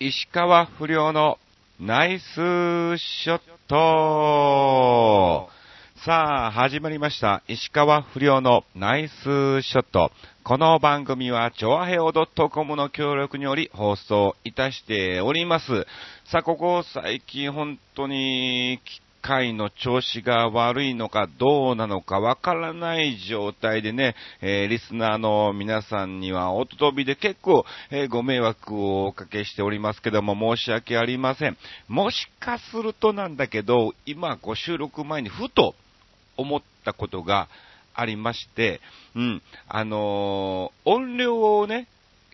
石川不良のナイスショットさあ、始まりました。石川不良のナイスショット。この番組は、ちょあへお .com の協力により放送いたしております。さあ、ここ最近本当に機械の調子が悪いのかどうなのかわからない状態でね、えーリスナーの皆さんには音飛びで結構、えーご迷惑をおかけしておりますけども申し訳ありません。もしかするとなんだけど、今こう収録前にふと思ったことがありまして、うん、あのー音量をね、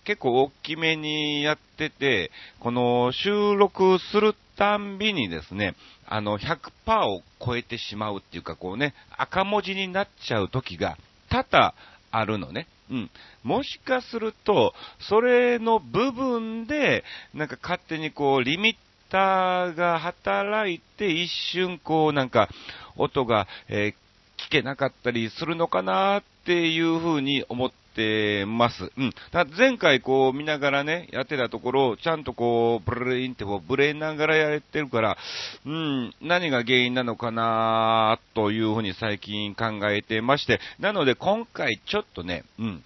結構大きめにやってて、この収録するたんびにですね、あの、100%を超えてしまうっていうか、こうね、赤文字になっちゃう時が多々あるのね。うん。もしかすると、それの部分で、なんか勝手にこう、リミッターが働いて、一瞬こう、なんか、音が、えー聞けなかったりするのかなっていうふうに思ってます。うん。だ前回こう見ながらね、やってたところ、ちゃんとこう、ブレインってこうブレながらやれてるから、うん、何が原因なのかなというふうに最近考えてまして、なので今回ちょっとね、うん。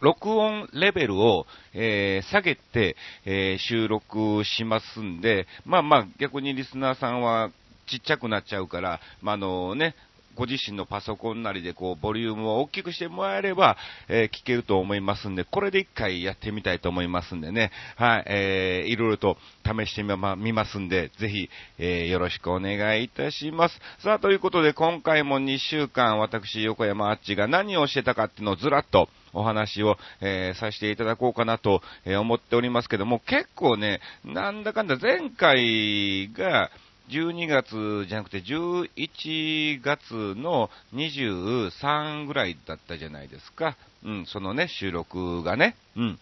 録音レベルを、えー下げて、えー収録しますんで、まあまあ逆にリスナーさんはちっちゃくなっちゃうから、まあのね、ご自身のパソコンなりでこう、ボリュームを大きくしてもらえれば、えー聞けると思いますんで、これで一回やってみたいと思いますんでね、はい、えーいろいろと試してみまみますんで、ぜひ、えーよろしくお願いいたします。さあ、ということで今回も2週間、私、横山あっちが何をしてたかっていうのをずらっと、お話を、えーさせていただこうかなと、え思っておりますけども、結構ね、なんだかんだ前回が、12月じゃなくて11月の23ぐらいだったじゃないですか。うん、そのね、収録がね。うん。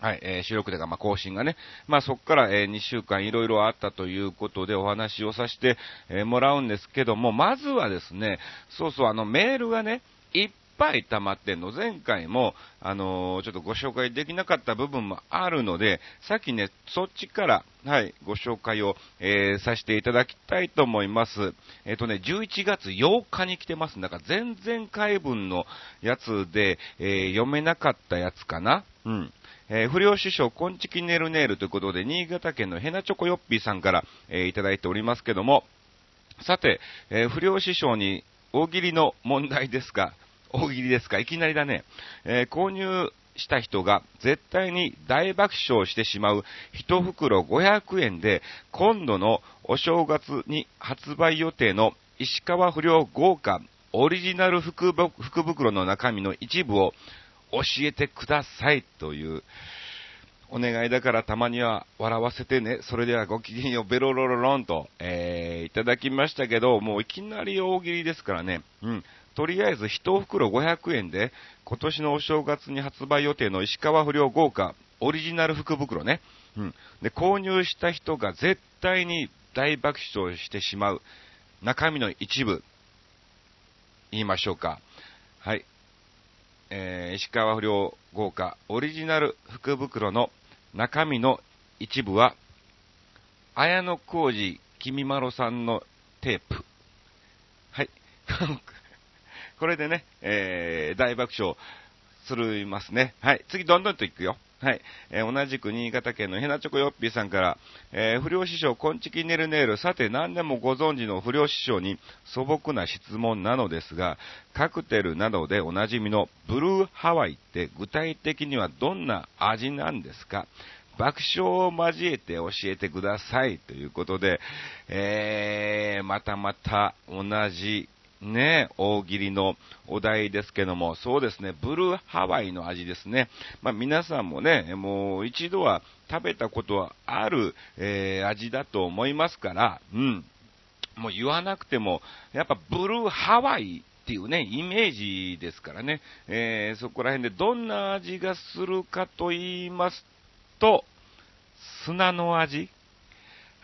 はい、えー収録でか、まあ、更新がね。まあ、そこから、え2週間いろいろあったということでお話をさせて、えーもらうんですけども、まずはですね、そうそう、あの、メールがね、いっぱい溜まってんの。前回も、あのーちょっとご紹介できなかった部分もあるので、さっきね、そっちから、はい、ご紹介を、えーさせていただきたいと思います。えっ、とね、11月8日に来てます。だから前々回分のやつで、え読めなかったやつかな。うん。えー不良師匠、こんちきねるねるということで、新潟県のヘナチョコヨッピーさんから、えーいただいておりますけども、さて、えー不良師匠に大喜利の問題ですが、大喜利ですか？いきなりだね。えー購入した人が絶対に大爆笑してしまう1袋500円で、今度のお正月に発売予定の石川不良豪華オリジナル福福袋の中身の一部を教えてくださいという、お願いだからたまには笑わせてね。それではごきげんよう、ベロロロロンと、えーいただきましたけど、もういきなり大喜利ですからね。うん。とりあえず1袋500円で、今年のお正月に発売予定の石川不良豪華オリジナル福袋ね。うん。で、購入した人が絶対に大爆笑してしまう中身の一部、言いましょうか。はい。えー石川不良豪華オリジナル福袋の中身の一部は、綾野浩二君まろさんのテープ。はい。これでね、えー大爆笑するますね。はい。次、どんどんといくよ。はい。えー同じく新潟県のヘナチョコヨッピーさんから、えー不良師匠、こんちきねるねる。さて、何でもご存知の不良師匠に素朴な質問なのですが、カクテルなどでおなじみのブルーハワイって具体的にはどんな味なんですか？爆笑を交えて教えてくださいということで、えー、またまた同じね、大喜利のお題ですけども、そうですね、ブルーハワイの味ですね。まあ皆さんもね、もう一度は食べたことはある、えー味だと思いますから、うん。もう言わなくても、やっぱブルーハワイっていうね、イメージですからね、えーそこら辺でどんな味がするかと言いますと、砂の味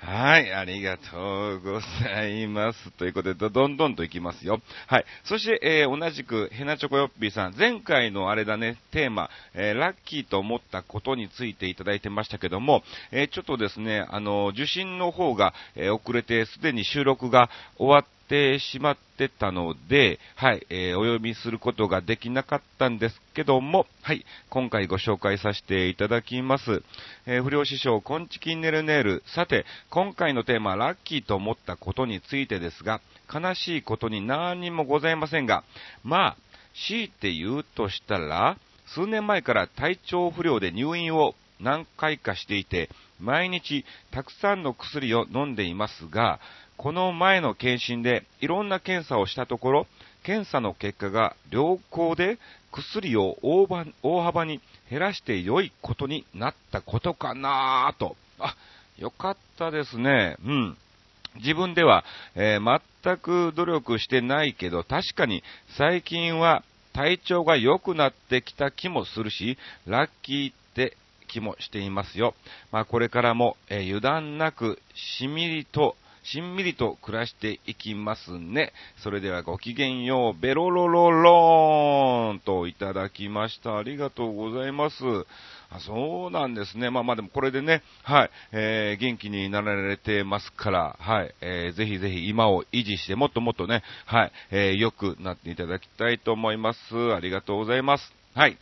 はい、ありがとうございます。ということで、どんどんといきますよ。はい。そして、えー、同じく、ヘナチョコヨッピーさん、前回のあれだね、テーマ、えー、ラッキーと思ったことについていただいてましたけども、えー、ちょっとですね、あの、受信の方が、え遅れて、すでに収録が終わっててしまってたので、はい、えー、お読みすることができなかったんですけども、はい、今回ご紹介させていただきます。えー、不良師匠、コンチキンネルネル。さて、今回のテーマ、ラッキーと思ったことについてですが、悲しいことに何にもございませんが、まあ、強いて言うとしたら、数年前から体調不良で入院を何回かしていて、毎日たくさんの薬を飲んでいますが、この前の検診でいろんな検査をしたところ、検査の結果が良好で薬を大幅に減らして良いことになったことかなぁと。あ、よかったですね。うん。自分では、えー、全く努力してないけど、確かに最近は体調が良くなってきた気もするし、ラッキーって気もしていますよ。まあ、これからも、えー、油断なくしみりとしんみりと暮らしていきますね。それではごきげんよう、ベロロロローンといただきました。ありがとうございます。あそうなんですね。まあまあでもこれでね、はい、えー、元気になられてますから、はい、えー、ぜひぜひ今を維持して、もっともっとね、はい、えー、良くなっていただきたいと思います。ありがとうございます。はい。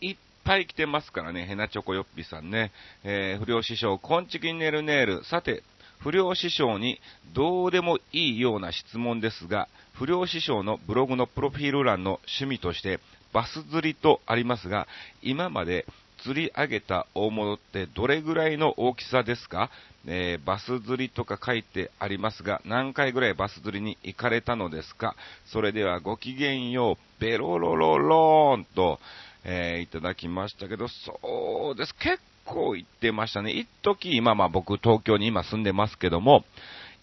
いっぱい来てますからね、ヘナチョコヨッピさんね、えー、不良師匠、コンチキンネルネール、さて、不良師匠にどうでもいいような質問ですが、不良師匠のブログのプロフィール欄の趣味としてバス釣りとありますが、今まで釣り上げた大物ってどれぐらいの大きさですか、えー、バス釣りとか書いてありますが、何回ぐらいバス釣りに行かれたのですか？それではごきげんよう、ベロロロローンと、えー、いただきましたけど、そうです。結構行ってましたね。一時、今まあ僕東京に今住んでますけども、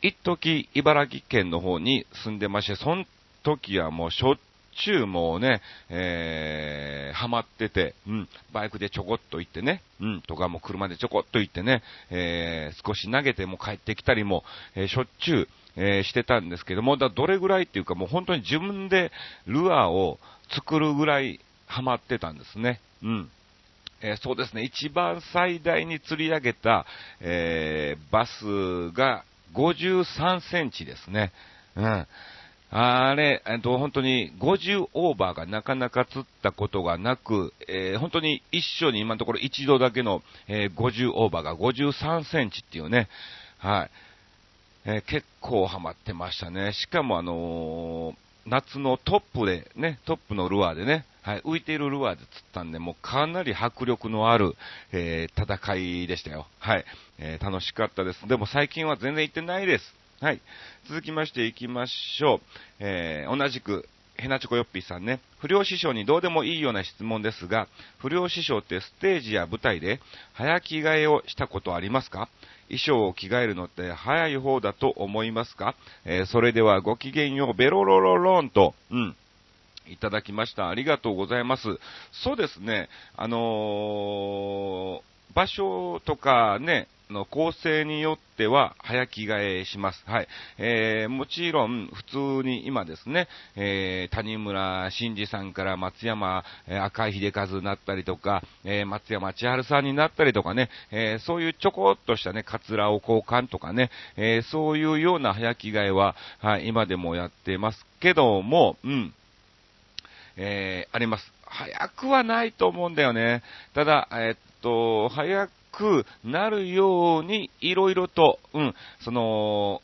一時茨城県の方に住んでまして、その時はもうしょっちゅうもうね、えー、ハマってて、うん、バイクでちょこっと行ってね、うん、とかも車でちょこっと行ってね、えー、少し投げても帰ってきたりも、えー、しょっちゅう、えー、してたんですけども、だどれぐらいっていうかもう本当に自分でルアーを作るぐらいハマってたんですね。うん。えー、そうですね、一番最大に釣り上げた、えー、バスが53センチですね。うん。あれ、えっと、本当に50オーバーがなかなか釣ったことがなく、えー、本当に一緒に今のところ一度だけの、えー、50オーバーが53センチっていうね、はい。えー、結構ハマってましたね。しかもあの夏のトップでね、トップのルアーでね、はい、浮いているルアーで釣ったんで、もうかなり迫力のある、えー、戦いでしたよ。はい、えー、楽しかったです。でも最近は全然行ってないです。はい。続きまして行きましょう。えー、同じく、ヘナチョコヨッピーさんね。不良師匠にどうでもいいような質問ですが、不良師匠ってステージや舞台で早着替えをしたことありますか？衣装を着替えるのって早い方だと思いますか、えー、それではごきげんよう、ベロロロロンと、うん。いただきました。ありがとうございます。そうですね、あのー、場所とかね、の構成によっては早着替えします。はい。えー、もちろん、普通に今ですね、えー、谷村新司さんから松山、え、赤井秀和になったりとか、えー、松山千春さんになったりとかね、えー、そういうちょこっとしたね、カツラを交換とかね、えー、そういうような早着替えは、はい、今でもやってますけども、うん、えー、あります。早くはないと思うんだよね。ただ、えー、っと、早くなるように、いろいろと、うん、その、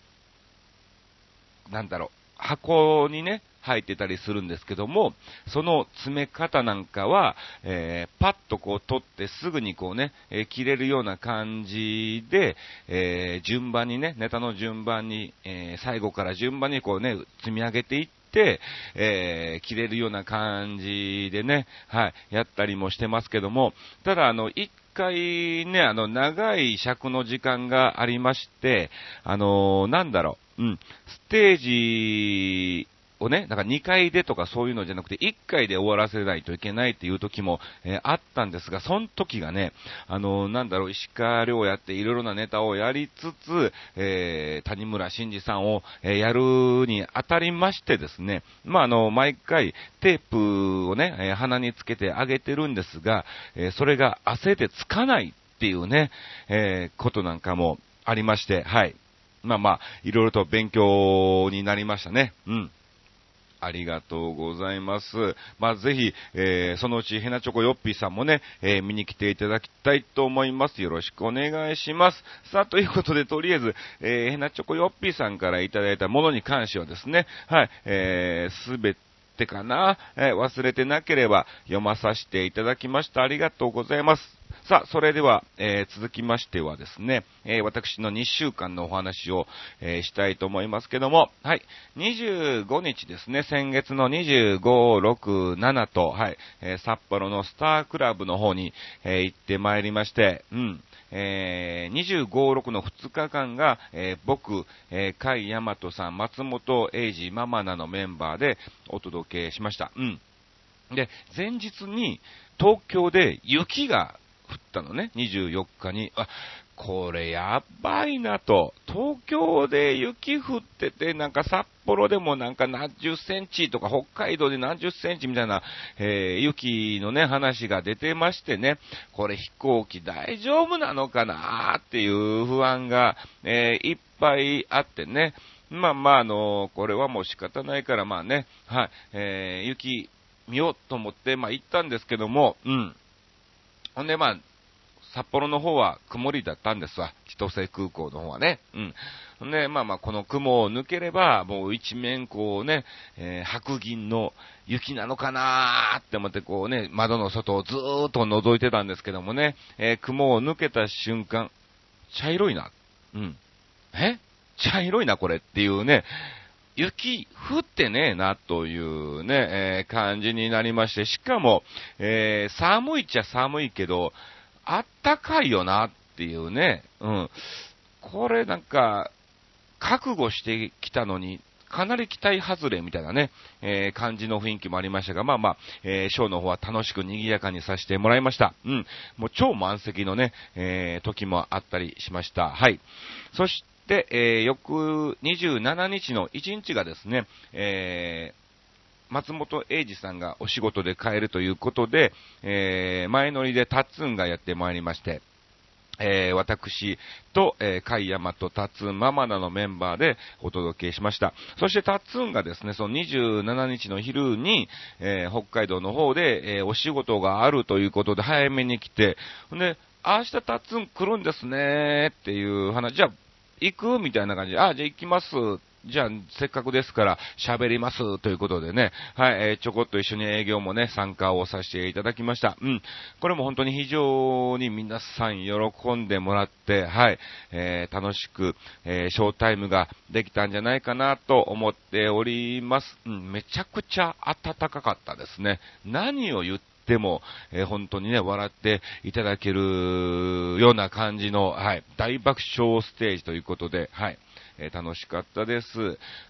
なんだろう、箱にね、入ってたりするんですけども、その詰め方なんかは、えー、パッとこう取ってすぐにこうね、えー、切れるような感じで、えー、順番にね、ネタの順番に、え最後から順番にこうね、積み上げていって、え切れるような感じでね、はい、やったりもしてますけども、ただあの、一回ね、あの、長い尺の時間がありまして、あのなんだろう、うん、ステージをね、なんか2回でとかそういうのじゃなくて、1回で終わらせないといけないっていう時も、えー、あったんですが、その時がね、あのー、なんだろう、石川遼やっていろいろなネタをやりつつ、えー、谷村新司さんを、え、やるにあたりましてですね、まあ、あの、毎回テープをね、え鼻につけてあげてるんですが、えそれが汗でつかないっていうね、えことなんかもありまして、はい。まあまあ、いろいろと勉強になりましたね。うん。ありがとうございます。まあ、ぜひ、えー、そのうちヘナチョコヨッピーさんもね、えー、見に来ていただきたいと思います。よろしくお願いします。さあ、ということで、とりあえず、えー、ヘナチョコヨッピーさんからいただいたものに関してはですね、はい、えー、すべてかな、えー、忘れてなければ読まさせていただきました。ありがとうございます。さあ、それでは、えー、続きましてはですね、えー、私の2週間のお話を、えー、したいと思いますけども、はい、25日ですね、先月の25、6、7と、はい、え札幌のスタークラブの方に、え行ってまいりまして、うん、え、25、6の2日間が、え、僕、えー、甲斐大和さん、松本英二、ママナのメンバーでお届けしました。うん。で、前日に東京で雪がったのね、24日に。あ、これやばいなと。東京で雪降ってて、なんか札幌でもなんか何十センチとか、北海道で何十センチみたいな、えー、雪のね、話が出てましてね、これ飛行機大丈夫なのかなっていう不安が、えー、いっぱいあってね。まあまあ、あのー、これはもう仕方ないから、まあね、はい、えー、雪見ようと思って、まあ行ったんですけども、うん。ほんで、まあ、札幌の方は曇りだったんですわ。千歳空港の方はね。うん。ほんで、まあまあ、この雲を抜ければ、もう一面こうね、えー、白銀の雪なのかなーって思ってこうね、窓の外をずーっと覗いてたんですけどもね、えー、雲を抜けた瞬間、茶色いな。うん。え？茶色いな、これっていうね、雪降ってねえなというね、えー、感じになりまして、しかも、えー、寒いっちゃ寒いけど、あったかいよなっていうね、うん。これなんか、覚悟してきたのに、かなり期待外れみたいなね、えー、感じの雰囲気もありましたが、まあまあ、えー、ショーの方は楽しく賑やかにさせてもらいました。うん。もう超満席のね、えー、時もあったりしました。はい。そして、えー、翌27日の1日がですね、えー、松本英二さんがお仕事で帰るということで、えー、前乗りでタッツンがやってまいりまして、えー、私と、えー、海山とタッツンママナのメンバーでお届けしました。そしてタッツンがですね、その27日の昼に、えー、北海道の方で、えー、お仕事があるということで早めに来て、んで、明日タッツン来るんですねっていう話、じゃあ、行く？みたいな感じで、あ、じゃあ行きますじゃあ、せっかくですから喋りますということでね、はい、えー、ちょこっと一緒に営業もね、参加をさせていただきました。うん。これも本当に非常に皆さん喜んでもらって、はい、えー、楽しく、えー、ショータイムができたんじゃないかなと思っております。うん、めちゃくちゃ暖かかったですね。何を言ってでも、えー、本当にね、笑っていただけるような感じの、はい、大爆笑ステージということで、はい、え楽しかったです。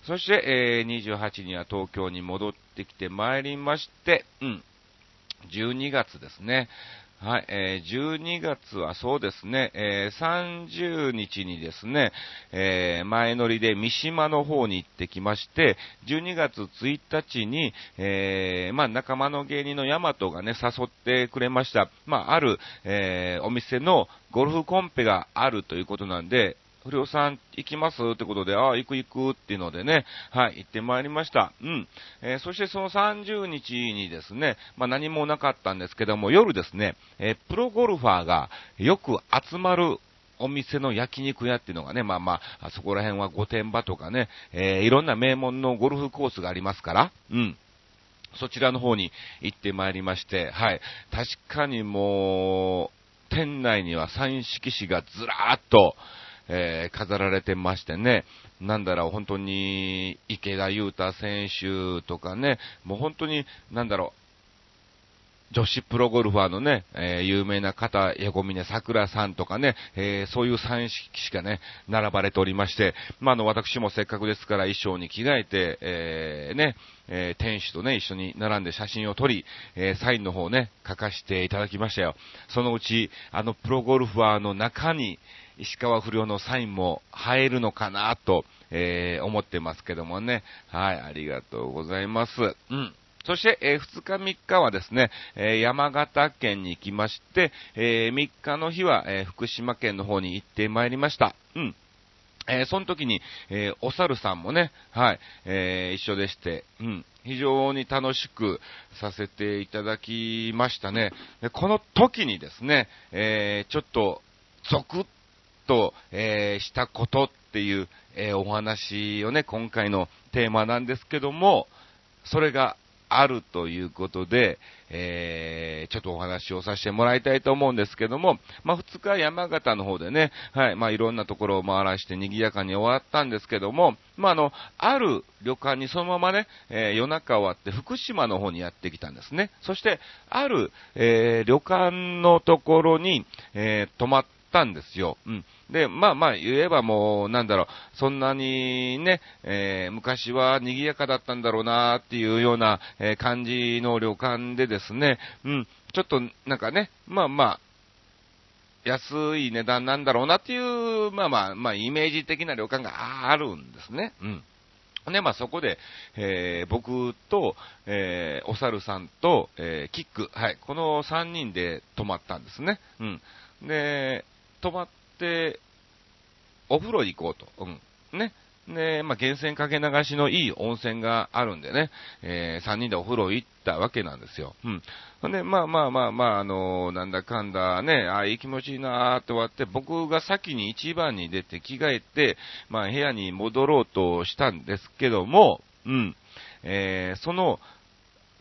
そして、え28には東京に戻ってきてまいりまして、うん、12月ですね。はい、えー、12月はそうですね、えー、30日にですね、えー、前乗りで三島の方に行ってきまして、12月1日に、えー、まあ、仲間の芸人のヤマトがね、誘ってくれました。まあ、ある、えー、お店のゴルフコンペがあるということなんで、不良さん行きます？ってことで、ああ、行く行くっていうのでね、はい、行ってまいりました。うん。えー、そしてその30日にですね、まあ何もなかったんですけども、夜ですね、えー、プロゴルファーがよく集まるお店の焼肉屋っていうのがね、まあまあ、あそこら辺は御殿場とかね、えー、いろんな名門のゴルフコースがありますから、うん。そちらの方に行ってまいりまして、はい。確かにもう、店内には三色紙がずらーっと、えー、飾られてましてね、なんだろう、本当に、池田勇太選手とかね、もう本当に、なんだろう女子プロゴルファーのね、えー、有名な方、横峰桜さんとかね、えー、そういう三式がね、並ばれておりまして、まあ、あの、私もせっかくですから衣装に着替えて、えー、ね、えー、店主とね、一緒に並んで写真を撮り、えー、サインの方ね、書かせていただきましたよ。そのうち、あの、プロゴルファーの中に、石川不良のサインも入るのかなと、えー、思ってますけどもね。はい、ありがとうございます。うん。そして、えー、2日3日はですね、えー、山形県に行きまして、えー、3日の日は、え福島県の方に行ってまいりました。うん。えその時に、えお猿さんもね、はい、え一緒でして、うん、非常に楽しくさせていただきましたね。でこの時にですね、えちょっと、ゾクッと、えーしたことっていう、えお話をね、今回のテーマなんですけども、それがあるということで、えー、ちょっとお話をさせてもらいたいと思うんですけども、まあ、2日山形の方でね、はい、まあ、いろんなところを回らして賑やかに終わったんですけども、まあ、あの、ある旅館にそのままね、えー、夜中終わって福島の方にやってきたんですね。そして、ある、えー、旅館のところに、え泊まったんですよ。うん。で、まあまあ言えばもう、なんだろう、そんなにね、えー、昔は賑やかだったんだろうなっていうような、えー、感じの旅館でですね、うん、ちょっとなんかね、まあまあ、安い値段なんだろうなっていう、まあまあ、まあ、イメージ的な旅館があるんですね。うん。で、まあそこで、えー、僕と、えー、お猿さんと、えー、キック、はい、この3人で泊まったんですね。うん。で、泊まっ、でお風呂行こうと。うん。ね。で、まあ、源泉かけ流しのいい温泉があるんでね、えー、3人でお風呂行ったわけなんですよ。うん。ほんで、まあまあまあまあ、あのー、なんだかんだね、ああ、いい気持ちいいなーって終わって、僕が先に一番に出て着替えて、まあ、部屋に戻ろうとしたんですけども、うん。えー、その、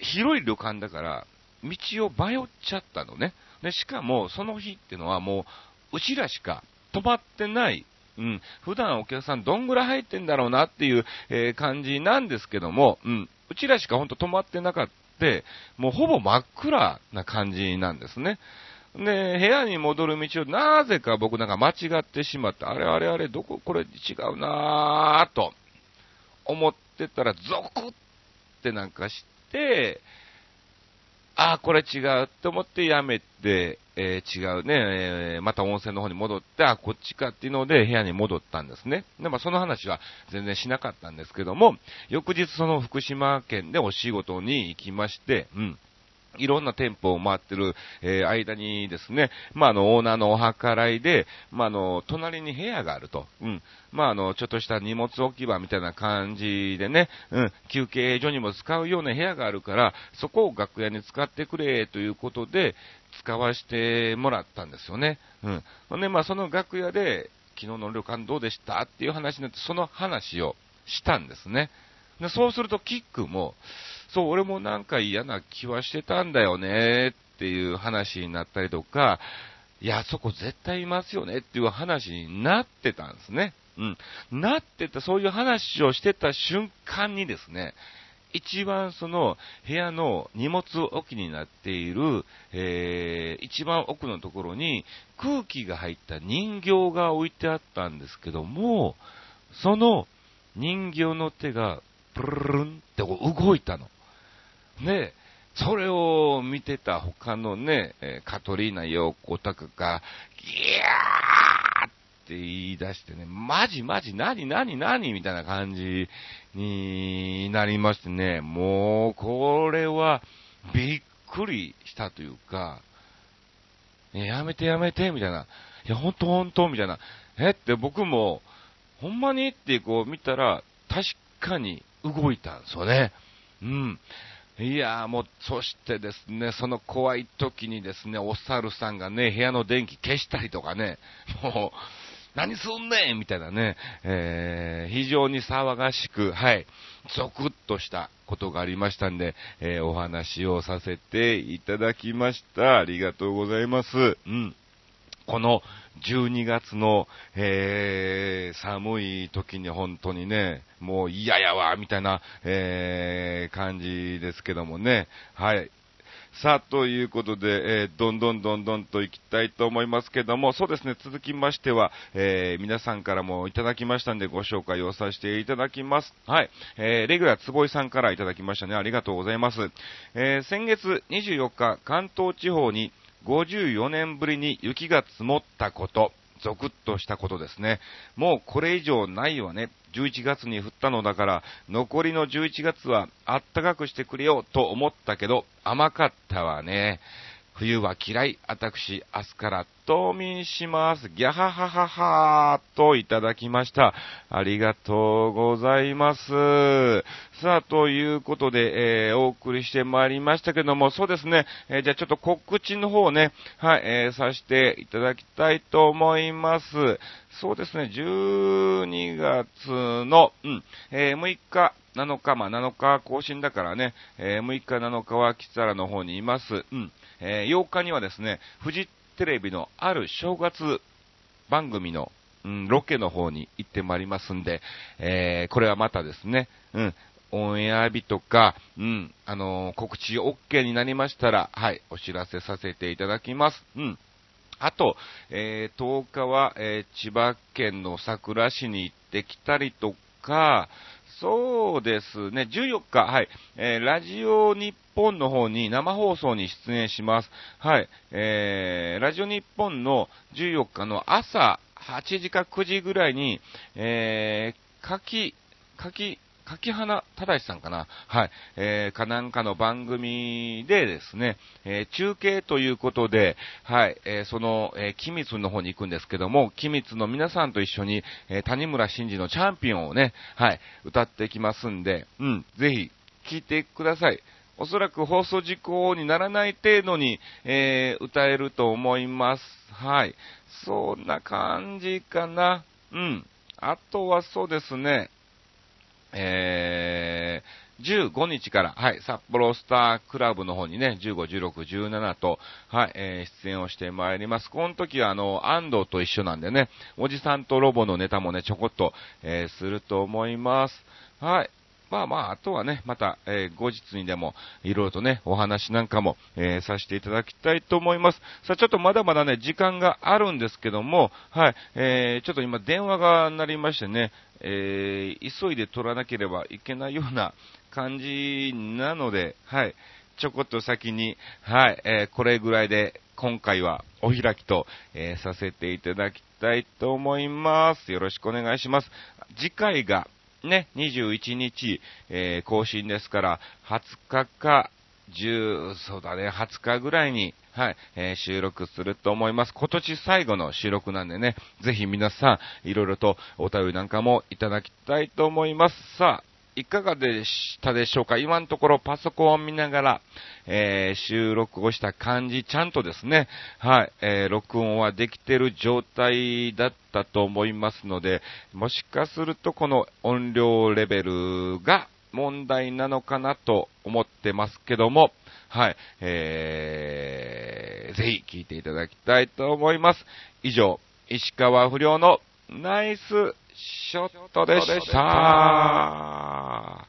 広い旅館だから、道を迷っちゃったのね。で、しかも、その日ってのはもう、ちらしか止まってない、うん、普段お客さんどんぐらい入ってんだろうなっていう、えー、感じなんですけども、うん、うちらしかほんと止まってなかった、もうほぼ真っ暗な感じなんですね。で、部屋に戻る道をなぜか僕なんか間違ってしまって、あれあれあれ、どこ、これ違うなぁと思ってたら、ゾクってなんかして、ああ、これ違うって思ってやめて、えー、違うね、えー、また温泉の方に戻って、あ、こっちかっていうので部屋に戻ったんですね。で、まあその話は全然しなかったんですけども、翌日その福島県でお仕事に行きまして、うん。いろんな店舗を回ってる、えー、間にですね、まあ、あの、オーナーのお計らいで、まあ、あの、隣に部屋があると。うん。まあ、あの、ちょっとした荷物置き場みたいな感じでね、うん、休憩所にも使うような部屋があるから、そこを楽屋に使ってくれということで、使わせてもらったんですよね。うん。ほんで、まあ、その楽屋で、昨日の旅館どうでしたっていう話になって、その話をしたんですね。でそうすると、キックも、そう、俺もなんか嫌な気はしてたんだよねっていう話になったりとか、いや、そこ絶対いますよねっていう話になってたんですね。うん。なってた、そういう話をしてた瞬間にですね、一番その部屋の荷物置きになっている、えー、一番奥のところに空気が入った人形が置いてあったんですけども、その人形の手がプルルンって動いたの。ね、それを見てた他のね、カトリーナ陽子とかが、ギヤーって言い出してね、マジマジ、何何何みたいな感じになりましてね、もう、これは、びっくりしたというか、やめてやめて、みたいな。いや、ほんとほんと、みたいな。えって僕も、ほんまにってこう見たら、確かに動いたんですよね。うん。いやもう、そしてですね、その怖い時にですね、お猿さんがね、部屋の電気消したりとかね、もう、何すんねんみたいなね、えー、非常に騒がしく、はい、ゾクッとしたことがありましたんで、えー、お話をさせていただきました。ありがとうございます。うん。この12月の、えー、寒い時に本当にね、もう嫌やわ、みたいな、えー、感じですけどもね。はい。さあ、ということで、えー、どんどんどんどんと行きたいと思いますけども、そうですね、続きましては、えー、皆さんからもいただきましたんで、ご紹介をさせていただきます。はい。えー、レギュラー坪井さんからいただきましたね。ありがとうございます。えー、先月24日、関東地方に54年ぶりに雪が積もったこと、ゾクッとしたことですね。もうこれ以上ないわね。11月に降ったのだから、残りの11月はあったかくしてくれよと思ったけど、甘かったわね。冬は嫌い。私、明日から冬眠します。ギャハハハハーといただきました。ありがとうございます。さあ、ということで、えー、お送りしてまいりましたけども、そうですね、えー、じゃあちょっと告知の方ね、はい、えー、させていただきたいと思います。そうですね、12月の、うん、えー、6日、7日、まあ、7日更新だからね、えー、6日、7日はキサラの方にいます。うん。えー、8日にはですね、フジテレビのある正月番組の、うん、ロケの方に行ってまいりますんで、えー、これはまたですね、うん、オンエア日とか、うん、あのー、告知 OK になりましたら、はい、お知らせさせていただきます。うん。あと、えー、10日は、えー、千葉県の桜市に行ってきたりとか、そうですね、14日、はい、えー、ラジオ日本の方に生放送に出演します。はい、えー、ラジオ日本の14日の朝8時か9時ぐらいに、えー、柿、柿、柿花正さんかな？はい。えー、かなんかの番組でですね、えー、中継ということで、はい、えー、その、えー、機密の方に行くんですけども、機密の皆さんと一緒に、えー、谷村新司のチャンピオンをね、はい、歌ってきますんで、うん、ぜひ、聴いてください。おそらく放送事項にならない程度に、えー、歌えると思います。はい。そんな感じかな。うん。あとはそうですね、えー、15日から、はい、札幌スタークラブの方にね、15、16、17と、はい、えー、出演をしてまいります。この時は、あの、安藤と一緒なんでね、おじさんとロボのネタもね、ちょこっと、えー、すると思います。はい。まあまあ、あとはね、また、えー、後日にでも、いろいろとね、お話なんかも、えー、させていただきたいと思います。さあ、ちょっとまだまだね、時間があるんですけども、はい、えー、ちょっと今電話が鳴りましてね、えー、急いで取らなければいけないような感じなので、はい、ちょこっと先に、はい、えー、これぐらいで、今回はお開きと、えー、させていただきたいと思います。よろしくお願いします。次回が、ね、21日、えー、更新ですから、20日か、10、そうだね、20日ぐらいに、はい、えー、収録すると思います。今年最後の収録なんでね、ぜひ皆さん、いろいろとお便りなんかもいただきたいと思います。さあ、いかがでしたでしょうか？今のところパソコンを見ながら、えー、収録をした感じ、ちゃんとですね、はい、えー、録音はできてる状態だったと思いますので、もしかするとこの音量レベルが問題なのかなと思ってますけども、はい、えー、ぜひ聞いていただきたいと思います。以上、石川不良のナイスショットでした。